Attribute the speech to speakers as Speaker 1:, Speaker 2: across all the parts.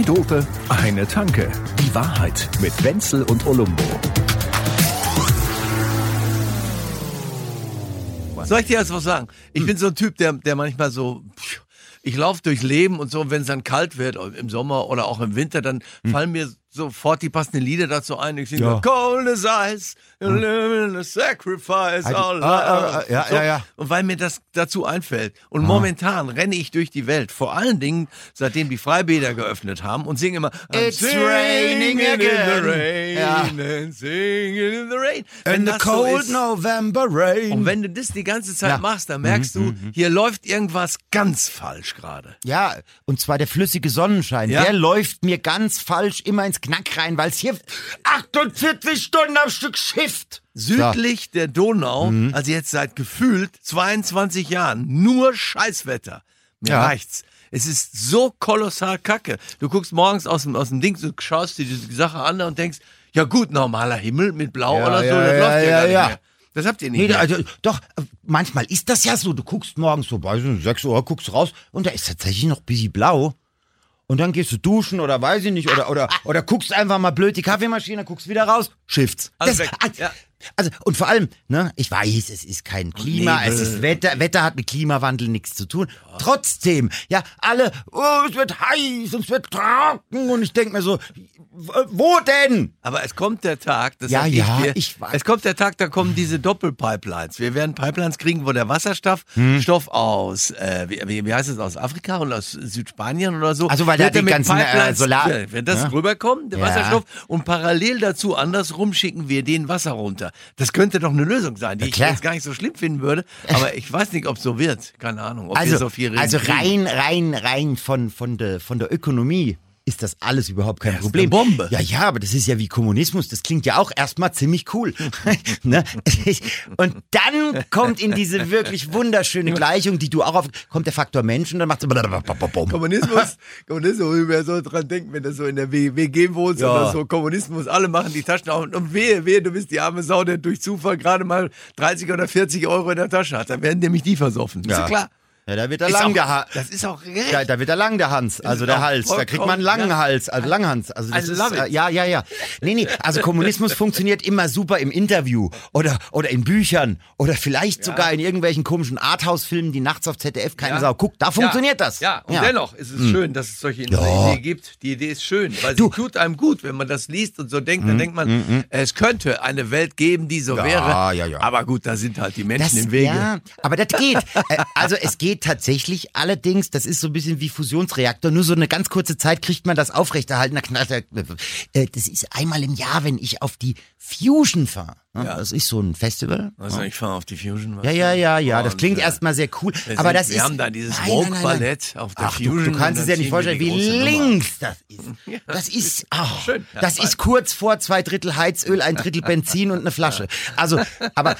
Speaker 1: Zwei Dope, eine Tanke. Die Wahrheit mit Wenzel und Olumbo.
Speaker 2: Soll ich dir jetzt was sagen? Ich bin so ein Typ, der, der manchmal so, ich laufe durchs Leben und so, wenn es dann kalt wird, im Sommer oder auch im Winter, dann fallen mir sofort die passenden Lieder dazu ein. Ich singe
Speaker 3: Ja.
Speaker 2: Cold as Ice, a sacrifice,
Speaker 3: Ah,
Speaker 2: all
Speaker 3: ah, ah,
Speaker 2: love.
Speaker 3: ja,
Speaker 2: so,
Speaker 3: ja, ja.
Speaker 2: Und weil mir das dazu einfällt. Und momentan renne ich durch die Welt, vor allen Dingen, seitdem die Freibäder geöffnet haben und singe immer I'm
Speaker 3: It's raining
Speaker 2: singing in the
Speaker 3: again.
Speaker 2: rain
Speaker 3: Ja.
Speaker 2: and singing in the rain. Wenn
Speaker 3: In the
Speaker 2: so
Speaker 3: cold
Speaker 2: ist,
Speaker 3: November rain.
Speaker 2: und wenn du das die ganze Zeit
Speaker 3: Ja. Mhm,
Speaker 2: machst, dann merkst du, hier läuft irgendwas ganz falsch gerade.
Speaker 3: Ja, und zwar der flüssige Sonnenschein. Der läuft mir ganz falsch immer ins Knack rein, weil es hier 48 Stunden am Stück schifft.
Speaker 2: Südlich der Donau,
Speaker 3: Mhm.
Speaker 2: also jetzt seit gefühlt 22 Jahren, nur Scheißwetter. Mir
Speaker 3: Ja.
Speaker 2: reicht's. Es ist so kolossal kacke. Du guckst morgens aus dem, aus dem Ding, du schaust dir diese Sache an und denkst, ja gut, normaler Himmel mit Blau
Speaker 3: Ja,
Speaker 2: oder so,
Speaker 3: ja,
Speaker 2: das
Speaker 3: ja,
Speaker 2: läuft ja,
Speaker 3: ja,
Speaker 2: gar nicht
Speaker 3: ja.
Speaker 2: mehr. Das habt ihr nicht
Speaker 3: Nee, also, doch, äh, manchmal ist das ja so. Du guckst morgens so bei so 6 Uhr, guckst raus und da ist tatsächlich noch ein bisschen blau. Und dann gehst du duschen oder weiß ich nicht, oder, oder, oder guckst einfach mal blöd die Kaffeemaschine, guckst wieder raus, shifts.
Speaker 2: Alles
Speaker 3: Das-
Speaker 2: ja.
Speaker 3: Also, und vor allem, ne, ich weiß, es ist kein Klima,
Speaker 2: Nebel.
Speaker 3: es ist Wetter, Wetter hat mit Klimawandel nichts zu tun. Trotzdem, ja, alle, oh, es wird heiß und es wird trocken und ich denk mir so, wo denn?
Speaker 2: Aber es kommt der Tag, das
Speaker 3: Ja, ja,
Speaker 2: ich dir,
Speaker 3: ich weiß.
Speaker 2: es kommt der Tag, da kommen diese Doppelpipelines. Wir werden Pipelines kriegen, wo der Wasserstoff
Speaker 3: Hm.
Speaker 2: Stoff aus, äh, wie, wie, heißt es, aus Afrika und aus Südspanien oder so.
Speaker 3: Also, weil da die ganzen, äh, Solar-
Speaker 2: Wenn das
Speaker 3: Ja.
Speaker 2: rüberkommt, der
Speaker 3: Ja.
Speaker 2: Wasserstoff, und parallel dazu andersrum schicken wir den Wasser runter. Das könnte doch eine Lösung sein, die ich jetzt gar nicht so schlimm finden würde, aber ich weiß nicht, ob es so wird. Keine Ahnung,
Speaker 3: Also,
Speaker 2: so
Speaker 3: also rein, rein, rein von, von, der, von der Ökonomie ist das alles überhaupt kein
Speaker 2: Ja, ist
Speaker 3: Problem.
Speaker 2: eine Bombe.
Speaker 3: Ja, ja, aber das ist ja wie Kommunismus. Das klingt ja auch erstmal ziemlich cool. ne? Und dann kommt in diese wirklich wunderschöne Gleichung, die du auch auf, kommt der Faktor Mensch und dann macht es
Speaker 2: Kommunismus, Kommunismus, wie wir so dran denken, wenn du so in der WG wohnst
Speaker 3: Ja.
Speaker 2: oder so, Kommunismus, alle machen die Taschen auf und, wehe, wehe, du bist die arme Sau, der durch Zufall gerade mal 30 oder 40 Euro in der Tasche hat. Dann werden nämlich die versoffen. Ist ja klar.
Speaker 3: Ja, da wird er
Speaker 2: Ist
Speaker 3: lang,
Speaker 2: auch,
Speaker 3: der Ha-
Speaker 2: das ist auch recht.
Speaker 3: Ja, da wird er lang, der Hans, also der Hals. Da kriegt man einen langen Hals, also Langhans. Also das ist, äh, ja, ja, ja. Nee, nee, also Kommunismus funktioniert immer super im Interview oder, oder in Büchern oder vielleicht sogar in irgendwelchen komischen Arthouse-Filmen, die nachts auf ZDF keine
Speaker 2: Ja.
Speaker 3: Sau guckt. Da funktioniert
Speaker 2: ja.
Speaker 3: das.
Speaker 2: Ja, und dennoch ist es schön, dass es solche
Speaker 3: Hm. Ja.
Speaker 2: Idee gibt. Die Idee ist schön, weil
Speaker 3: Du- Hm,
Speaker 2: sie tut einem gut. Wenn man das liest und so denkt, dann denkt man, es könnte eine Welt geben, die so
Speaker 3: Ja,
Speaker 2: wäre.
Speaker 3: ja, ja.
Speaker 2: Aber gut, da sind halt die Menschen
Speaker 3: Das,
Speaker 2: im Wege.
Speaker 3: Ja, aber das geht. Äh, also es geht tatsächlich. Allerdings, das ist so ein bisschen wie Fusionsreaktor. Nur so eine ganz kurze Zeit kriegt man das aufrechterhalten. Er- äh, Das ist einmal im Jahr, wenn ich auf die Fusion fahre. Ne? Das ist so ein Festival.
Speaker 2: Also ich fahre auf die Fusion.
Speaker 3: Ja, ja, ja, ja. Das klingt
Speaker 2: äh,
Speaker 3: erstmal sehr cool. aber das
Speaker 2: wir
Speaker 3: ist.
Speaker 2: haben da dieses. Woke-Ballett auf der
Speaker 3: Ach,
Speaker 2: Fusion
Speaker 3: Du, du kannst es ja nicht vorstellen, wie
Speaker 2: große Nummer.
Speaker 3: links das ist. Das ist, ah,
Speaker 2: schön. Ja,
Speaker 3: das ist kurz vor zwei Drittel Heizöl, ein Drittel Benzin und eine Flasche. Also, aber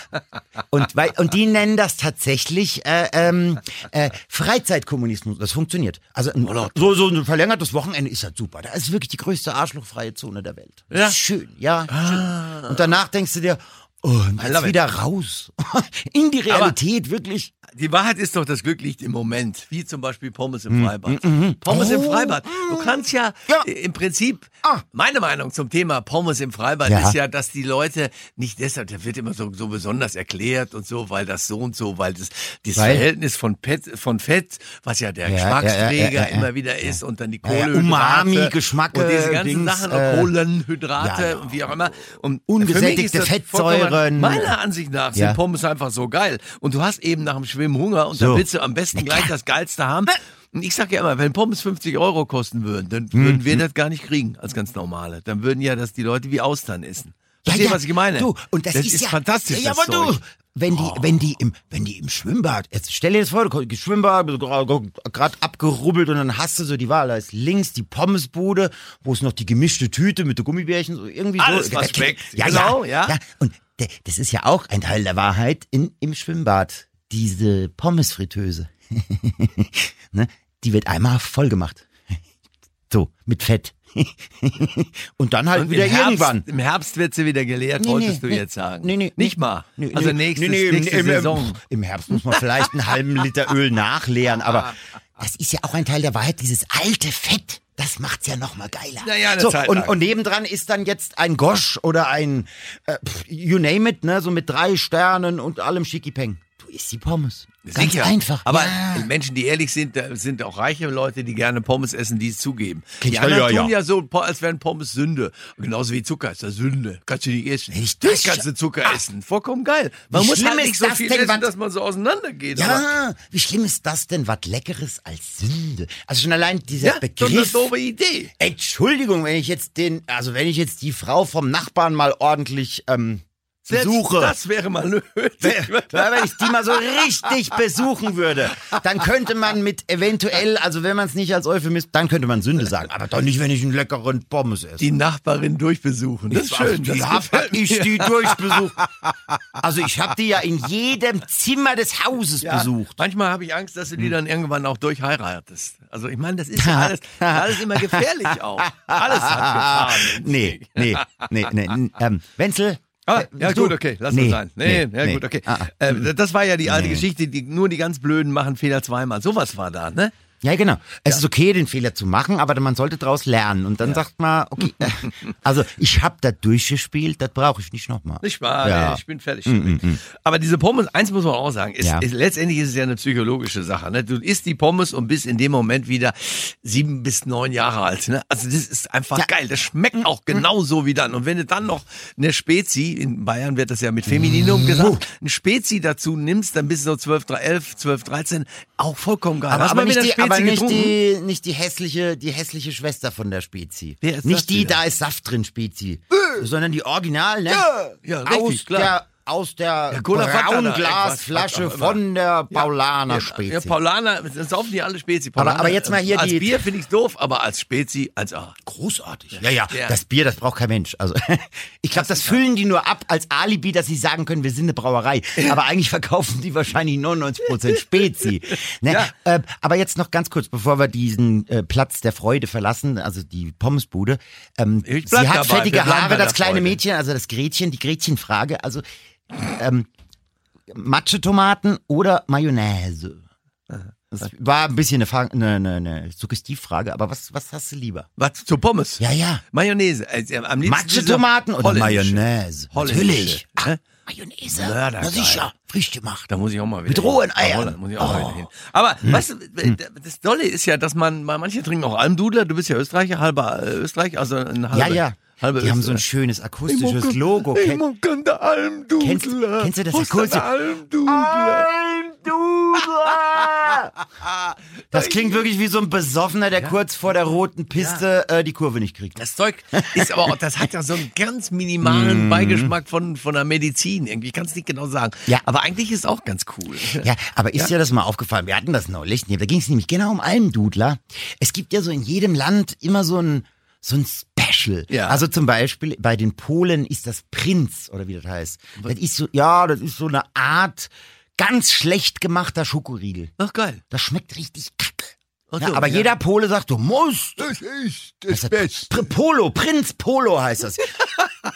Speaker 3: und weil und die nennen das tatsächlich äh, ähm, äh, Freizeitkommunismus. Das funktioniert. Also so so ein verlängertes Wochenende ist halt super. Da ist wirklich die größte arschlochfreie Zone der Welt.
Speaker 2: Ja. Ah.
Speaker 3: Schön, ja. Schön. Und danach denkst du dir, und jetzt wieder raus in die Realität, wirklich.
Speaker 2: Die Wahrheit ist doch, das Glück liegt im Moment. Wie zum Beispiel Pommes im Freibad. Pommes im
Speaker 3: Oh.
Speaker 2: Freibad. Du kannst ja,
Speaker 3: Ja.
Speaker 2: äh, im Prinzip,
Speaker 3: Ah.
Speaker 2: meine Meinung zum Thema Pommes im Freibad
Speaker 3: Ja.
Speaker 2: ist ja, dass die Leute nicht deshalb, der wird immer so, so besonders erklärt und so, weil das so und so, weil das, das
Speaker 3: Weil-
Speaker 2: Verhältnis von Fett, von Fett, was ja der
Speaker 3: Ja,
Speaker 2: Geschmacksträger immer wieder ist und dann die Kohlenhydrate.
Speaker 3: Umami, Geschmacke,
Speaker 2: Und diese ganzen
Speaker 3: Dings,
Speaker 2: Sachen,
Speaker 3: äh,
Speaker 2: Kohlenhydrate und wie auch immer. Und
Speaker 3: Ungesättigte
Speaker 2: für ist das
Speaker 3: Fettsäuren.
Speaker 2: Meiner Ansicht nach sind
Speaker 3: Ja.
Speaker 2: Pommes einfach so geil. Und du hast eben nach dem Schwimmen Hunger und
Speaker 3: So.
Speaker 2: dann willst du am besten gleich das Geilste haben. Und ich sag ja immer, wenn Pommes 50 Euro kosten würden, dann würden wir das gar nicht kriegen als ganz normale. Dann würden ja das die Leute wie Austern essen. Verstehst du, was ich meine?
Speaker 3: Du, und das, ist, ja,
Speaker 2: fantastisch.
Speaker 3: Ja,
Speaker 2: das
Speaker 3: aber du, wenn die, wenn die im, wenn die im Schwimmbad, jetzt stell dir das vor, du kommst ins Schwimmbad, gerade abgerubbelt und dann hast du so die Wahl, da ist links die Pommesbude, wo es noch die gemischte Tüte mit den Gummibärchen, so irgendwie
Speaker 2: Alles,
Speaker 3: so.
Speaker 2: was schmeckt.
Speaker 3: Ja,
Speaker 2: Genau,
Speaker 3: ja,
Speaker 2: ja.
Speaker 3: ja. Und das ist ja auch ein Teil der Wahrheit in, im Schwimmbad. Diese Pommesfritteuse, ne, die wird einmal voll gemacht. So, mit Fett. und dann halt
Speaker 2: Und
Speaker 3: wieder
Speaker 2: im Herbst,
Speaker 3: irgendwann.
Speaker 2: Im Herbst wird sie wieder geleert, wolltest du jetzt sagen.
Speaker 3: Nee, nee,
Speaker 2: Nicht
Speaker 3: nee.
Speaker 2: mal.
Speaker 3: Nee,
Speaker 2: also
Speaker 3: nee,
Speaker 2: nächstes,
Speaker 3: nee, nee,
Speaker 2: nächste
Speaker 3: im,
Speaker 2: Saison.
Speaker 3: Im Herbst muss man vielleicht einen halben Liter Öl nachleeren, aber das ist ja auch ein Teil der Wahrheit, dieses alte Fett. Das macht's ja noch mal geiler.
Speaker 2: Ja, ja, eine
Speaker 3: so,
Speaker 2: Zeit
Speaker 3: und,
Speaker 2: lang.
Speaker 3: und nebendran ist dann jetzt ein Gosch oder ein, äh, you name it, ne, so mit drei Sternen und allem Schickipeng. Du isst die Pommes. Ganz
Speaker 2: Sicher.
Speaker 3: einfach.
Speaker 2: Aber
Speaker 3: ja.
Speaker 2: Menschen, die ehrlich sind, da sind auch reiche Leute, die gerne Pommes essen, die es zugeben.
Speaker 3: Klingt-
Speaker 2: Die
Speaker 3: Ja,
Speaker 2: anderen
Speaker 3: ja,
Speaker 2: tun
Speaker 3: ja.
Speaker 2: so, als wären Pommes Sünde. Genauso wie Zucker ist das Sünde. Kannst du nicht essen.
Speaker 3: Ich-
Speaker 2: das
Speaker 3: das-
Speaker 2: kannst du Zucker essen. Vollkommen geil. Man
Speaker 3: Wie
Speaker 2: muss halt
Speaker 3: ist
Speaker 2: nicht so
Speaker 3: das
Speaker 2: viel
Speaker 3: denn,
Speaker 2: essen, dass man so auseinandergeht. Aber
Speaker 3: Ja, wie schlimm ist das denn, was Leckeres als Sünde? Also schon allein dieser
Speaker 2: ja, so eine
Speaker 3: Begriff.
Speaker 2: doofe Idee.
Speaker 3: Entschuldigung, wenn ich jetzt den, also wenn ich jetzt die Frau vom Nachbarn mal ordentlich ähm, besuche.
Speaker 2: Das wäre mal nötig.
Speaker 3: Wenn ich die mal so richtig besuchen würde, dann könnte man mit eventuell, also wenn man es nicht als Euphemismus, dann könnte man Sünde sagen. Aber doch nicht, wenn ich einen leckeren Pommes esse.
Speaker 2: Die Nachbarin durchbesuchen. Das ist schön.
Speaker 3: Die
Speaker 2: das
Speaker 3: hab
Speaker 2: gefällt
Speaker 3: ich die durchbesucht. Also ich habe die ja in jedem Zimmer des Hauses
Speaker 2: Ja,
Speaker 3: besucht.
Speaker 2: Manchmal habe ich Angst, dass du die dann irgendwann auch durchheiratest. Also ich meine, das ist ja alles, alles immer gefährlich auch. Alles hat Gefahren.
Speaker 3: Nee, nee, nee, nee. Ähm, Wenzel?
Speaker 2: Ah,
Speaker 3: äh,
Speaker 2: ja
Speaker 3: du?
Speaker 2: gut, okay, lass
Speaker 3: Nee,
Speaker 2: das sein. Nee,
Speaker 3: nee,
Speaker 2: ja
Speaker 3: nee.
Speaker 2: gut, okay.
Speaker 3: Ah, ah.
Speaker 2: Äh, das war ja die alte. Geschichte, die, nur die ganz Blöden machen Fehler zweimal. Sowas war da, ne?
Speaker 3: Ja, genau. Es ist okay, den Fehler zu machen, aber man sollte daraus lernen. Und dann sagt man, okay, also ich habe da durchgespielt, das brauche ich nicht nochmal.
Speaker 2: Nicht wahr?
Speaker 3: Ja.
Speaker 2: Nee, ich bin fertig. damit. Aber diese Pommes, eins muss man auch sagen, ist,
Speaker 3: Ja.
Speaker 2: ist, letztendlich ist es ja eine psychologische Sache. Ne? Du isst die Pommes und bist in dem Moment wieder sieben bis neun Jahre alt. Ne? Also das ist einfach
Speaker 3: Ja.
Speaker 2: geil. Das schmeckt auch genauso wie dann. Und wenn du dann noch eine Spezi, in Bayern wird das ja mit Femininum gesagt, eine Spezi dazu nimmst, dann bist du so 12, 11, 12, 13, auch vollkommen geil.
Speaker 3: Aber, aber,
Speaker 2: mal
Speaker 3: nicht, die, Aber nicht,
Speaker 2: getrunken?
Speaker 3: die, nicht die hässliche, die hässliche Schwester von der Spezi.
Speaker 2: Wer ist das
Speaker 3: nicht die,
Speaker 2: wieder?
Speaker 3: da ist Saft drin, Spezi. sondern die Original, ne?
Speaker 2: ja,
Speaker 3: aus
Speaker 2: richtig, klar.
Speaker 3: der aus der Braunglasflasche von der Paulaner
Speaker 2: Ja,
Speaker 3: Spezi.
Speaker 2: Ja, Paulaner, das saufen die alle Spezi.
Speaker 3: Aber-
Speaker 2: Paulaner,
Speaker 3: aber jetzt mal hier
Speaker 2: als
Speaker 3: die-
Speaker 2: Bier finde ich's doof, aber als Spezi, als A.
Speaker 3: Großartig. Ja, ja,
Speaker 2: Ja.
Speaker 3: das Bier, das braucht kein Mensch. Also ich glaube, das füllen die nur ab als Alibi, dass sie sagen können, wir sind eine Brauerei. Aber eigentlich verkaufen die wahrscheinlich 99% Spezi. Ne?
Speaker 2: Ja.
Speaker 3: Äh, aber jetzt noch ganz kurz, bevor wir diesen äh, Platz der Freude verlassen, also die Pommesbude. Ähm,
Speaker 2: Ich
Speaker 3: sie hat
Speaker 2: dabei,
Speaker 3: fettige Haare, das kleine
Speaker 2: Freude.
Speaker 3: Mädchen, also das Gretchen, die Gretchenfrage. Also ähm, Matschetomaten oder Mayonnaise? Das war ein bisschen eine, Fra- eine, eine, eine Suggestivfrage, aber was, was hast du lieber?
Speaker 2: Was zu Pommes?
Speaker 3: Ja, ja.
Speaker 2: Mayonnaise. Äh, am liebsten
Speaker 3: Matschetomaten oder
Speaker 2: holländische.
Speaker 3: Mayonnaise?
Speaker 2: Holländische,
Speaker 3: Natürlich. Ach,
Speaker 2: ne?
Speaker 3: Mayonnaise.
Speaker 2: Na, da
Speaker 3: Na sicher, frisch gemacht.
Speaker 2: Da muss ich auch mal wieder
Speaker 3: Mit rohen Eiern.
Speaker 2: Muss ich auch mal
Speaker 3: Oh.
Speaker 2: wieder hin. Aber weißt du, das Dolle ist ja, dass man, manche trinken auch Almdudler, du bist ja Österreicher, halber äh, Österreich, also ein halber.
Speaker 3: Ja, ja.
Speaker 2: Halber
Speaker 3: Die haben so ein
Speaker 2: Österreich.
Speaker 3: schönes akustisches Logo.
Speaker 2: Almdudler.
Speaker 3: Kennst- kennst du das
Speaker 2: Almdudler?
Speaker 3: Das klingt wirklich wie so ein Besoffener, der kurz vor der roten Piste äh, die Kurve nicht kriegt.
Speaker 2: Das Zeug ist aber auch, das hat ja so einen ganz minimalen Beigeschmack von, von der Medizin irgendwie. Ich kann es nicht genau sagen.
Speaker 3: Mm. Ja.
Speaker 2: Aber eigentlich ist auch ganz cool.
Speaker 3: Ja, aber ist dir das mal aufgefallen? Wir hatten das neulich. Da ging es nämlich genau um Almdudler. Es gibt ja so in jedem Land immer so ein so ein Special.
Speaker 2: Ja.
Speaker 3: Also zum Beispiel bei den Polen ist das Prinz oder wie das heißt. Das ist so, ja, das ist so eine Art ganz schlecht gemachter Schokoriegel.
Speaker 2: Ach geil.
Speaker 3: Das schmeckt richtig kacke. Ja,
Speaker 2: so,
Speaker 3: aber
Speaker 2: ja.
Speaker 3: jeder Pole sagt, du musst.
Speaker 2: Das ist
Speaker 3: Das ist Pr Polo, Prinz Polo heißt das.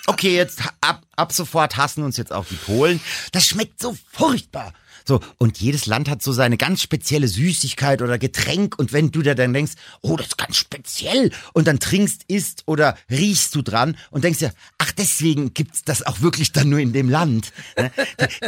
Speaker 3: Okay, jetzt ab, ab sofort hassen uns jetzt auch die Polen. Das schmeckt so furchtbar. So, und jedes Land hat so seine ganz spezielle Süßigkeit oder Getränk. Und wenn du da dann denkst, oh, das ist ganz speziell, und dann trinkst, isst oder riechst du dran und denkst dir, ach, deswegen gibt's das auch wirklich dann nur in dem Land. Ne?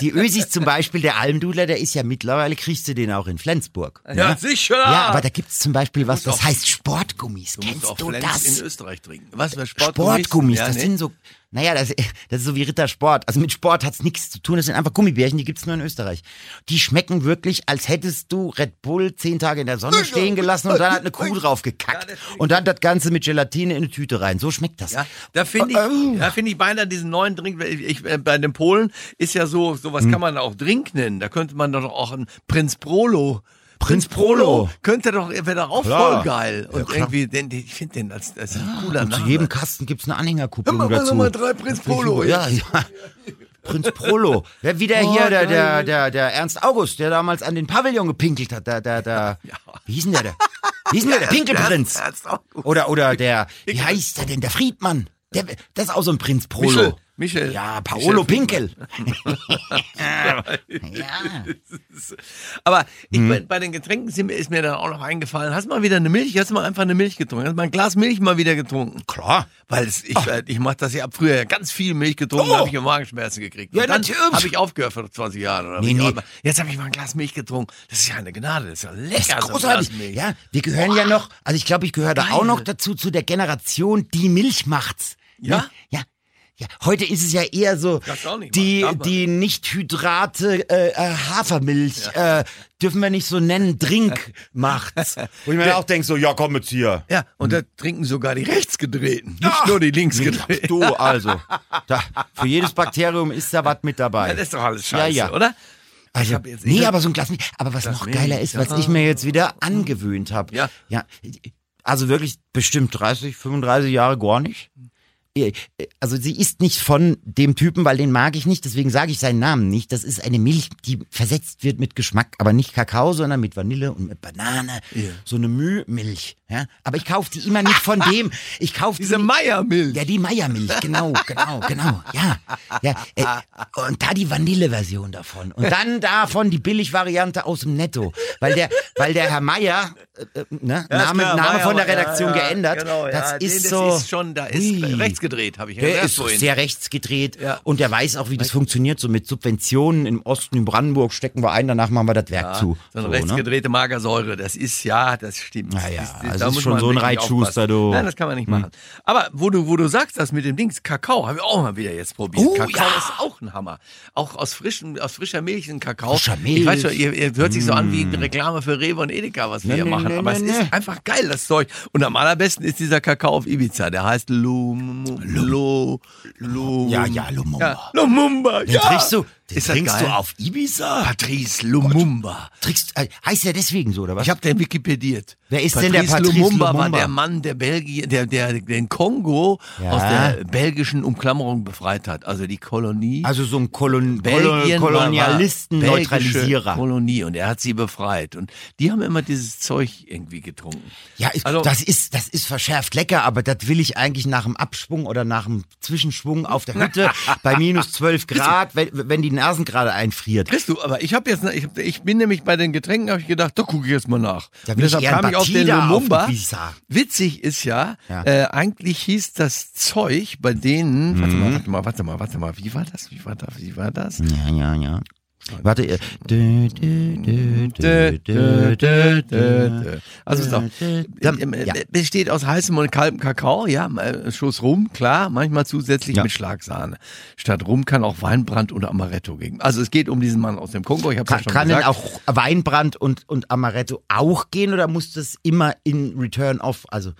Speaker 3: Die, Ösis zum Beispiel, der Almdudler, der ist ja mittlerweile, kriegst du den auch in Flensburg.
Speaker 2: Ja,
Speaker 3: ne?
Speaker 2: sicher.
Speaker 3: Ja, aber da gibt's zum Beispiel was, das heißt Sportgummis.
Speaker 2: Du
Speaker 3: Kennst du
Speaker 2: Flens
Speaker 3: das?
Speaker 2: in Österreich trinken. Was für Sportgummis?
Speaker 3: Sportgummis,
Speaker 2: Ja,
Speaker 3: das
Speaker 2: nee.
Speaker 3: sind so, naja, das, das ist so wie Rittersport. Also mit Sport hat's nichts zu tun, das sind einfach Gummibärchen, die gibt's nur in Österreich. Die schmecken wirklich, als hättest du Red Bull zehn Tage in der Sonne stehen gelassen und dann hat eine Kuh drauf gekackt. Und dann das Ganze mit Gelatine in eine Tüte rein. So schmeckt das.
Speaker 2: Ja, da finde ich,
Speaker 3: Oh.
Speaker 2: da finde ich beinahe diesen neuen Drink, ich, ich, äh, bei den Polen ist ja so, sowas
Speaker 3: Hm.
Speaker 2: kann man auch Drink nennen. Da könnte man doch auch einen Prinz Prolo.
Speaker 3: Prinz Prolo.
Speaker 2: könnte doch, wäre doch auch voll geil. Und irgendwie, den, den, ich finde den als, als ein cooler
Speaker 3: Und
Speaker 2: Name.
Speaker 3: zu jedem Kasten gibt's eine Anhängerkupplung
Speaker 2: mal,
Speaker 3: dazu.
Speaker 2: mal drei Prinz Prolo.
Speaker 3: Ja, ja. Prinz Prolo. Ja, wie der
Speaker 2: Oh,
Speaker 3: hier, der, der, der, der Ernst August, der damals an den Pavillon gepinkelt hat. Der, der, der, wie hieß denn der? der? Wie hieß denn der? Der Pinkelprinz.
Speaker 2: Ja, ist auch gut.
Speaker 3: Oder, oder der, wie heißt der denn? Der Friedmann. Der, das ist auch so ein Prinz Prolo.
Speaker 2: Michel. Michel.
Speaker 3: Ja, Paolo Pinkel. ja.
Speaker 2: Aber ich,
Speaker 3: Hm.
Speaker 2: bei, bei den Getränken ist mir dann auch noch eingefallen, hast du mal wieder eine Milch? Hast du mal einfach eine Milch getrunken? Hast du mal ein Glas Milch mal wieder getrunken?
Speaker 3: Klar.
Speaker 2: Weil es, ich, äh, ich mach das ja ab früher ganz viel Milch getrunken,
Speaker 3: Oh.
Speaker 2: habe ich ja Magenschmerzen gekriegt.
Speaker 3: Ja,
Speaker 2: Und dann
Speaker 3: natürlich.
Speaker 2: habe ich aufgehört vor 20 Jahren. Oder
Speaker 3: Nee, nee.
Speaker 2: Jetzt habe ich mal ein Glas Milch getrunken. Das ist ja eine Gnade, das ist ja lecker.
Speaker 3: Das ist
Speaker 2: so
Speaker 3: großartig.
Speaker 2: Milch.
Speaker 3: Ja, wir gehören ja noch, also ich glaube, ich gehöre da auch noch dazu, zu der Generation, die Milch macht's.
Speaker 2: Ja?
Speaker 3: Ja. Ja, heute ist es ja eher so,
Speaker 2: nicht
Speaker 3: die,
Speaker 2: man
Speaker 3: die Nicht-Hydrate äh, äh, Hafermilch, äh, dürfen wir nicht so nennen, Drink macht's. Wo ich mir auch denke, so, ja komm jetzt hier.
Speaker 2: Ja, und da trinken sogar die Rechtsgedrehten, nicht nur die Linksgedrehten.
Speaker 3: Du, also, da, für jedes Bakterium ist da was mit dabei.
Speaker 2: Das ist doch alles scheiße,
Speaker 3: Ja, ja.
Speaker 2: oder?
Speaker 3: Also,
Speaker 2: jetzt-
Speaker 3: nee,
Speaker 2: hab-
Speaker 3: aber so ein Glas Milch. Aber was noch
Speaker 2: Milch,
Speaker 3: geiler ist, was
Speaker 2: ja.
Speaker 3: ich mir jetzt wieder angewöhnt habe.
Speaker 2: Ja.
Speaker 3: Ja. Also wirklich bestimmt 30, 35 Jahre gar nicht. Äh, Also sie ist nicht von dem Typen, weil den mag ich nicht, deswegen sage ich seinen Namen nicht. Das ist eine Milch, die versetzt wird mit Geschmack, aber nicht Kakao, sondern mit Vanille und mit Banane. So eine Mühmilch. Ja? Aber ich kaufe die immer nicht von dem. Ich kaufe
Speaker 2: Diese Meiermilch.
Speaker 3: ja, die Meiermilch, genau, genau, genau. Ja, ja. Äh, und da die Vanilleversion davon. Und dann davon die Billigvariante aus dem Netto. Weil der, weil der Herr Meier, äh, äh, ne,
Speaker 2: Ja,
Speaker 3: Name,
Speaker 2: klar,
Speaker 3: Name
Speaker 2: Meier,
Speaker 3: von der Redaktion
Speaker 2: ja,
Speaker 3: geändert.
Speaker 2: Genau,
Speaker 3: das ist
Speaker 2: nee,
Speaker 3: so.
Speaker 2: Das ist schon, da ist
Speaker 3: Ui.
Speaker 2: rechts gedreht, habe ich ja
Speaker 3: Der ist
Speaker 2: vorhin.
Speaker 3: sehr rechts gedreht
Speaker 2: Ja.
Speaker 3: und der weiß auch, wie das funktioniert. So mit Subventionen im Osten, in Brandenburg stecken wir ein, danach machen wir das Werk zu.
Speaker 2: So eine
Speaker 3: So,
Speaker 2: rechts
Speaker 3: ne?
Speaker 2: gedrehte Magersäure, das ist ja, das stimmt.
Speaker 3: Ja, ja,
Speaker 2: das
Speaker 3: also
Speaker 2: da
Speaker 3: ist schon so ein Reitschuster, du.
Speaker 2: Nein, das kann man nicht machen. Aber wo du, wo du sagst, das mit dem Dings, Kakao, habe ich auch mal wieder jetzt probiert.
Speaker 3: Oh,
Speaker 2: Kakao
Speaker 3: ja.
Speaker 2: ist auch ein Hammer. Auch aus, frischen, aus frischer Milch ein Kakao.
Speaker 3: Frischer
Speaker 2: Ich weiß
Speaker 3: Milch.
Speaker 2: schon, ihr, ihr hört sich so an wie eine Reklame für Rewe und Edeka, was wir
Speaker 3: Nee,
Speaker 2: hier
Speaker 3: nee,
Speaker 2: machen.
Speaker 3: nee,
Speaker 2: Aber es
Speaker 3: nee.
Speaker 2: ist einfach geil, das Zeug. Und am allerbesten ist dieser Kakao auf Ibiza. Der heißt Lum, Lu, Lu,
Speaker 3: Ja, ja, Lumumba.
Speaker 2: Ja, Lumumba,
Speaker 3: Den
Speaker 2: ja.
Speaker 3: trinkst du, den
Speaker 2: Ist das
Speaker 3: trinkst du auf Ibiza?
Speaker 2: Patrice Lumumba.
Speaker 3: Trinkst, äh, heißt der deswegen so, oder was?
Speaker 2: Ich habe den Wikipediert.
Speaker 3: Wer ist denn der Patrice
Speaker 2: Lumumba? war
Speaker 3: Lumumba?
Speaker 2: der Mann, der Belgien, der, der den Kongo
Speaker 3: Ja.
Speaker 2: aus der belgischen Umklammerung befreit hat. Also die Kolonie.
Speaker 3: Also so ein Kolon
Speaker 2: Belgien
Speaker 3: Kolon
Speaker 2: war-
Speaker 3: Kolonialisten,
Speaker 2: war belgische
Speaker 3: Neutralisierer.
Speaker 2: Kolonie und er hat sie befreit. Und die haben immer dieses Zeug irgendwie getrunken.
Speaker 3: Ja, ist,
Speaker 2: Also-
Speaker 3: das ist das ist verschärft lecker, aber das will ich eigentlich nach dem Abschwung oder nach dem Zwischenschwung auf der Hütte bei minus 12 Grad, wenn, wenn die Nasen gerade einfriert.
Speaker 2: Kriegst du, aber ich habe jetzt, ich, hab, ich bin nämlich bei den Getränken, habe ich gedacht, da gucke ich jetzt mal nach.
Speaker 3: Da
Speaker 2: Und
Speaker 3: ich
Speaker 2: deshalb kam ich auf den Lumumba. Witzig ist ja,
Speaker 3: Ja.
Speaker 2: Äh, eigentlich hieß das Zeug bei denen, warte
Speaker 3: Mhm.
Speaker 2: mal, warte mal, warte mal, warte mal, wie war das, wie war das, wie war das?
Speaker 3: Ja, ja, ja. Warte.
Speaker 2: Also ist doch, ähm, äh,
Speaker 3: ja.
Speaker 2: besteht aus heißem und kaltem Kakao, ja, äh, Schuss Rum, klar, manchmal zusätzlich
Speaker 3: Ja.
Speaker 2: mit Schlagsahne. Statt Rum kann auch Weinbrand oder Amaretto geben. Also es geht um diesen Mann aus dem Kongo, ich habe ja
Speaker 3: Kann,
Speaker 2: schon
Speaker 3: kann denn
Speaker 2: gesagt.
Speaker 3: auch Weinbrand und, und Amaretto auch gehen oder muss das immer in Return off? Also,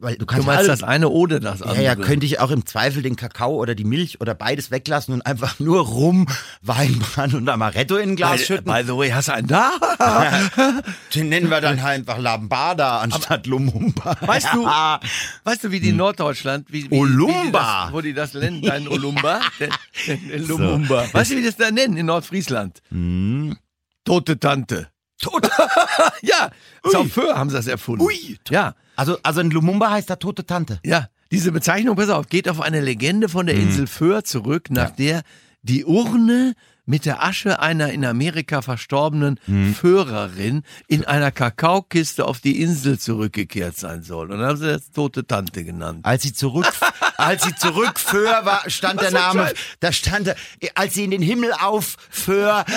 Speaker 3: weil du
Speaker 2: du
Speaker 3: kannst
Speaker 2: meinst
Speaker 3: alle-
Speaker 2: das eine oder das
Speaker 3: Ja,
Speaker 2: andere?
Speaker 3: ja, könnte ich auch im Zweifel den Kakao oder die Milch oder beides weglassen und einfach nur Rum, Weinbrand und Amaretto in ein Glas
Speaker 2: by,
Speaker 3: schütten.
Speaker 2: by the way, hast du einen da?
Speaker 3: Den nennen wir dann halt einfach Lambada anstatt Lumumba.
Speaker 2: Weißt du,
Speaker 3: Ja.
Speaker 2: weißt du, wie die in Norddeutschland, wie, wie,
Speaker 3: Olumba.
Speaker 2: Wie das, wo die das nennen, dein Olumba, den, den, den Lumumba. Weißt du, wie die das da nennen in Nordfriesland? Tote Tante.
Speaker 3: Tot.
Speaker 2: Ja, Sauffeur haben sie das erfunden.
Speaker 3: Ui.
Speaker 2: Ja,
Speaker 3: Also, also ein Lumumba heißt da tote Tante.
Speaker 2: ja. Diese Bezeichnung, pass auf, geht auf eine Legende von der Insel Föhr zurück, nach der die Urne mit der Asche einer in Amerika verstorbenen Föhrerin in einer Kakaokiste auf die Insel zurückgekehrt sein soll. Und dann haben sie das tote Tante genannt.
Speaker 3: Als sie zurück, als sie zurück für war, stand der
Speaker 2: Was ein
Speaker 3: Name, da stand, der- als sie in den Himmel auf für,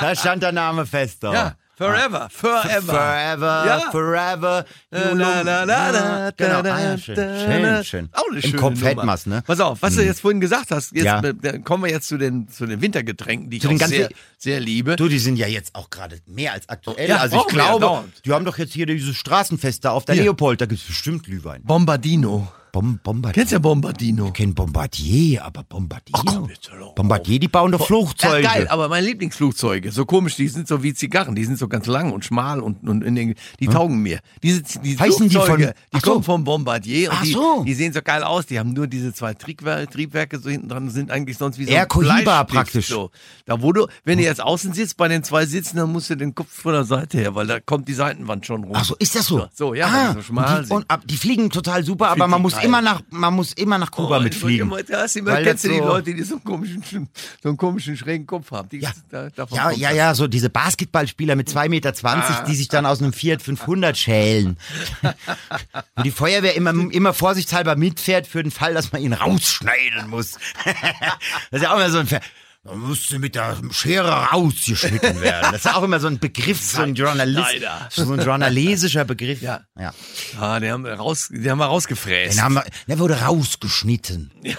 Speaker 3: da stand der Name fest. Da.
Speaker 2: Ja, forever, forever.
Speaker 3: Forever,
Speaker 2: Ja.
Speaker 3: forever.
Speaker 2: Na, na, na, na, na,
Speaker 3: genau.
Speaker 2: na,
Speaker 3: Ah, ja, schön, schön, schön.
Speaker 2: Auch eine
Speaker 3: Im
Speaker 2: schöne
Speaker 3: Kopf hätten wir's, ne?
Speaker 2: Pass auf, was du jetzt vorhin gesagt hast, jetzt
Speaker 3: Ja.
Speaker 2: kommen wir jetzt zu den, zu den Wintergetränken, die ich
Speaker 3: Zu den
Speaker 2: auch sehr, sehr liebe.
Speaker 3: Du, die sind ja jetzt auch gerade mehr als aktuell.
Speaker 2: Ja,
Speaker 3: also ich glaube, die haben doch jetzt hier dieses Straßenfest da auf der
Speaker 2: Hier.
Speaker 3: Leopold, da gibt's bestimmt Glühwein.
Speaker 2: Bombardino.
Speaker 3: Bom Bombardier.
Speaker 2: Kennst du ja Bombardino?
Speaker 3: Ich kenn Bombardier, aber Bombardier.
Speaker 2: komm, bitte doch.
Speaker 3: Bombardier, die bauen doch Flugzeuge.
Speaker 2: Ja, geil, aber meine Lieblingsflugzeuge, so komisch, die sind so wie Zigarren, die sind so ganz lang und schmal und, und in den, die taugen mir. Diese, die
Speaker 3: Heißen die
Speaker 2: Flugzeuge,
Speaker 3: von-
Speaker 2: die
Speaker 3: Ach so.
Speaker 2: kommen vom Bombardier und
Speaker 3: Ach
Speaker 2: die,
Speaker 3: so.
Speaker 2: die sehen so geil aus, die haben nur diese zwei Triebwerke, Triebwerke so hinten dran, sind eigentlich sonst wie so
Speaker 3: Eher
Speaker 2: ein
Speaker 3: praktisch.
Speaker 2: So. Da wo du, wenn du jetzt außen sitzt bei den zwei Sitzen, dann musst du den Kopf von der Seite her, weil da kommt die Seitenwand schon rum.
Speaker 3: Ach so, ist das so?
Speaker 2: So, ja,
Speaker 3: ah,
Speaker 2: die so schmal
Speaker 3: und die, und, ab, die fliegen total super, aber man
Speaker 2: die
Speaker 3: muss. Immer nach, man muss immer nach Kuba
Speaker 2: Oh,
Speaker 3: mitfliegen.
Speaker 2: immer- Da hast immer,
Speaker 3: Weil
Speaker 2: kennst du
Speaker 3: das
Speaker 2: die
Speaker 3: so-
Speaker 2: Leute, die so einen komischen, so einen komischen schrägen Kopf haben. Die,
Speaker 3: Ja.
Speaker 2: da,
Speaker 3: Ja, ja, ja, so diese Basketballspieler mit 2,20 Meter,
Speaker 2: Ah.
Speaker 3: die sich dann aus einem Fiat 500 schälen. Wo die Feuerwehr immer, immer vorsichtshalber mitfährt für den Fall, dass man ihn rausschneiden muss. das ist ja auch immer so ein Ver man musste mit der Schere rausgeschnitten werden. Das ist auch immer so ein Begriff, so ein Journalist, so ein journalistischer Begriff.
Speaker 2: Ja.
Speaker 3: ja.
Speaker 2: Ah, die haben, wir raus, die haben wir rausgefräst.
Speaker 3: Den haben wir, der wurde rausgeschnitten.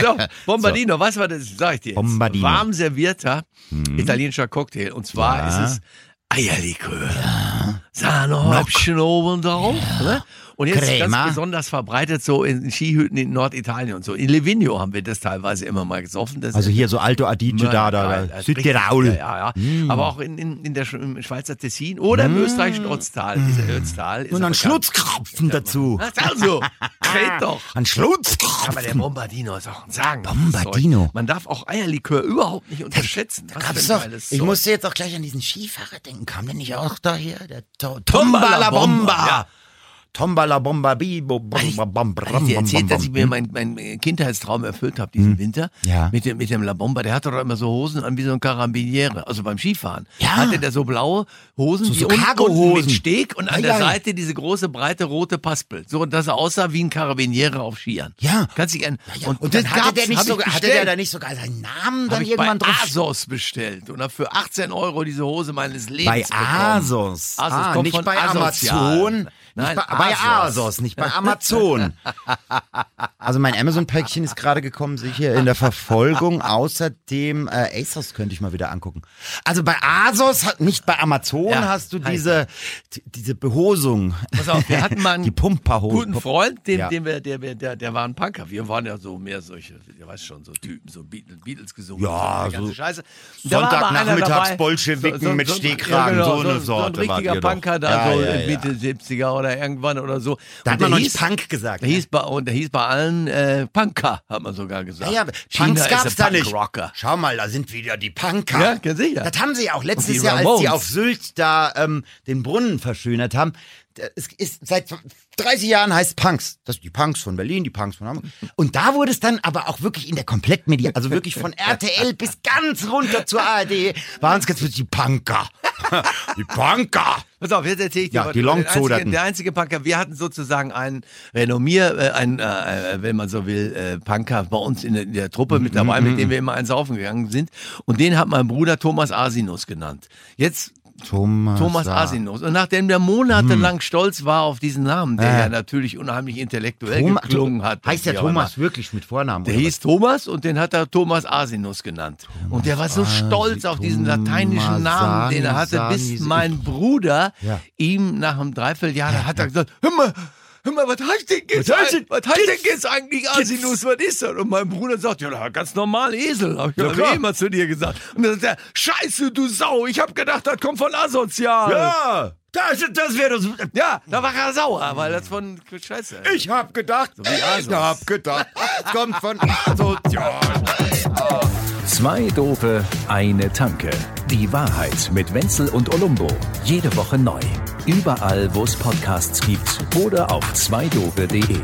Speaker 2: So, Bombardino, was war das? Sag ich dir jetzt.
Speaker 3: Bombardino.
Speaker 2: Warm servierter italienischer Cocktail. Und zwar
Speaker 3: Ja.
Speaker 2: ist es Eierlikör. Sahnehäubchen oben drauf. Ne? Und jetzt
Speaker 3: Crema.
Speaker 2: ganz besonders verbreitet so in Skihütten in Norditalien und so. In Livigno haben wir das teilweise immer mal gesoffen. Das
Speaker 3: Also
Speaker 2: ist-
Speaker 3: hier so Alto Adige da, da, da. Südtirol.
Speaker 2: Ja, ja. Aber auch in, in, in der Sch- im Schweizer Tessin oder im österreichischen Ortstal. Dieser Ötztal. ist
Speaker 3: Und ein
Speaker 2: bekannt.
Speaker 3: Schlutzkrapfen dazu.
Speaker 2: Also? Red doch.
Speaker 3: Ein Schlutzkrapfen.
Speaker 2: Aber der Bombardino ist auch ein Sagen.
Speaker 3: Bombardino.
Speaker 2: Man darf auch Eierlikör überhaupt nicht unterschätzen. Was
Speaker 3: Gab's
Speaker 2: für ein
Speaker 3: doch. Ich musste jetzt auch gleich an diesen Skifahrer denken. Kam der nicht auch da hier? Der to
Speaker 2: Tomba la Bomba. ja.
Speaker 3: Tomba la Bomba Bibo.
Speaker 2: Hab ich erzählt, dass ich mir meinen mein Kindheitstraum erfüllt habe diesen Winter
Speaker 3: Hm. Ja.
Speaker 2: mit dem mit dem La Bomba. Der hatte doch immer so Hosen an wie so ein Carabiniere, also beim Skifahren.
Speaker 3: Ja.
Speaker 2: Hatte der so blaue Hosen,
Speaker 3: So-
Speaker 2: die
Speaker 3: so Cargo-Hosen.
Speaker 2: unten mit Steg und an
Speaker 3: Ja,
Speaker 2: der. Seite diese große breite rote Paspel. So dass er aussah wie ein Carabiniere auf Skiern.
Speaker 3: Ja.
Speaker 2: Kannst dich an
Speaker 3: Ja, und, dann hatte der, nicht sogar, hatte der da nicht sogar seinen Namen dann irgendwann
Speaker 2: bei
Speaker 3: drauf?
Speaker 2: Asos bestellt und habe für 18 Euro diese Hose meines Lebens
Speaker 3: Bei
Speaker 2: bekommen.
Speaker 3: Asos.
Speaker 2: Asos
Speaker 3: ah, nicht bei. Amazon.
Speaker 2: Nein,
Speaker 3: nicht bei, bei
Speaker 2: Asos.
Speaker 3: Nicht bei Amazon. Also mein Amazon-Päckchen ist gerade gekommen, sicher in der Verfolgung. Außerdem äh, Asos könnte ich mal wieder angucken. Also bei Asos, nicht bei Amazon,
Speaker 2: Ja,
Speaker 3: hast du diese, die- diese Behosung.
Speaker 2: Pass auf, wir hatten mal einen
Speaker 3: Die Pumperhose.
Speaker 2: guten Freund, den,
Speaker 3: Ja.
Speaker 2: den wir, der, der, der, war ein Punker. Wir waren ja so mehr solche, ihr weißt schon, so Typen, so Beatles, Beatles gesungen.
Speaker 3: Ja,
Speaker 2: so,
Speaker 3: so
Speaker 2: Scheiße.
Speaker 3: Sonntagnachmittags Bolschewiken mit Stehkragen,
Speaker 2: ja,
Speaker 3: so
Speaker 2: genau,
Speaker 3: eine
Speaker 2: so,
Speaker 3: Sorte
Speaker 2: So ein richtiger. Punker da,
Speaker 3: Ja,
Speaker 2: so
Speaker 3: ja.
Speaker 2: Mitte 70er oder irgendwann oder so.
Speaker 3: Da hat man noch nicht Punk gesagt.
Speaker 2: Der hieß bei, und der hieß bei allen äh, Punker, hat man sogar gesagt.
Speaker 3: Ja, ja, Punks gab's
Speaker 2: ein
Speaker 3: da nicht.
Speaker 2: Punkrocker.
Speaker 3: Schau mal, da sind wieder die Punker.
Speaker 2: Ja, sicher.
Speaker 3: Das haben sie auch letztes Jahr, als
Speaker 2: Ramones.
Speaker 3: auf Sylt da ähm, den Brunnen verschönert haben. Es ist seit 30 Jahren heißt Punks. Das sind die Punks von Berlin, die Punks von Hamburg. Und da wurde es dann aber auch wirklich in der Komplettmedia, also wirklich von RTL bis ganz runter zur ARD, waren es ganz wirklich die Punker. Die Punker.
Speaker 2: Pass auf, jetzt erzähle ich dir
Speaker 3: Ja, die
Speaker 2: Der einzige,
Speaker 3: Longzoderten.
Speaker 2: der einzige Punker, wir hatten sozusagen einen Renommier, äh, einen, äh, wenn man so will, äh, Punker bei uns in der, in der Truppe mit dabei,
Speaker 3: Mhm,
Speaker 2: mit dem wir immer eins saufen gegangen sind. Und den hat mein Bruder Thomas Asinus genannt. Jetzt
Speaker 3: Thomas,
Speaker 2: Thomas Asinus. Und nachdem der monatelang stolz war auf diesen Namen, der
Speaker 3: Hm. Äh.
Speaker 2: ja natürlich unheimlich intellektuell
Speaker 3: Thomas,
Speaker 2: geklungen hat.
Speaker 3: Heißt der. Thomas wirklich mit Vornamen?
Speaker 2: Der hieß Thomas und den hat er Thomas Asinus genannt. und der war so stolz auf diesen lateinischen Namen, den er hatte, bis mein Bruder
Speaker 3: Ja.
Speaker 2: ihm nach einem Dreivierteljahr, da hat er gesagt, hör mal, hör mal, was heißt denn jetzt,
Speaker 3: Was heißt
Speaker 2: was heißt denn jetzt eigentlich Asinus, was ist das? Und mein Bruder sagt, ja, ganz normal Esel, hab ich
Speaker 3: Ja,
Speaker 2: ja, immer zu dir gesagt. Und dann sagt er, scheiße, du Sau, ich hab gedacht, das kommt von Asozial.
Speaker 3: Ja, das, das wäre das.
Speaker 2: Ja, da war er sauer, weil das von Scheiße.
Speaker 3: Ich hab gedacht,
Speaker 2: wie Asos.
Speaker 3: ich hab gedacht, es kommt von Asozial.
Speaker 1: Zwei Dope, eine Tanke. Die Wahrheit mit Wenzel und Olumbo. Jede Woche neu. Überall, wo es Podcasts gibt oder auf zweidope.de.